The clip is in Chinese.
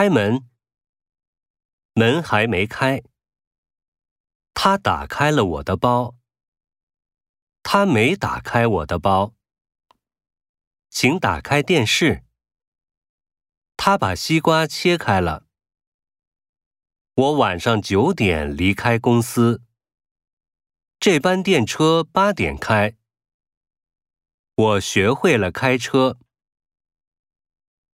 开门。门还没开。他打开了我的包。他没打开我的包。请打开电视。他把西瓜切开了。我晚上九点离开公司。这班电车八点开。我学会了开车。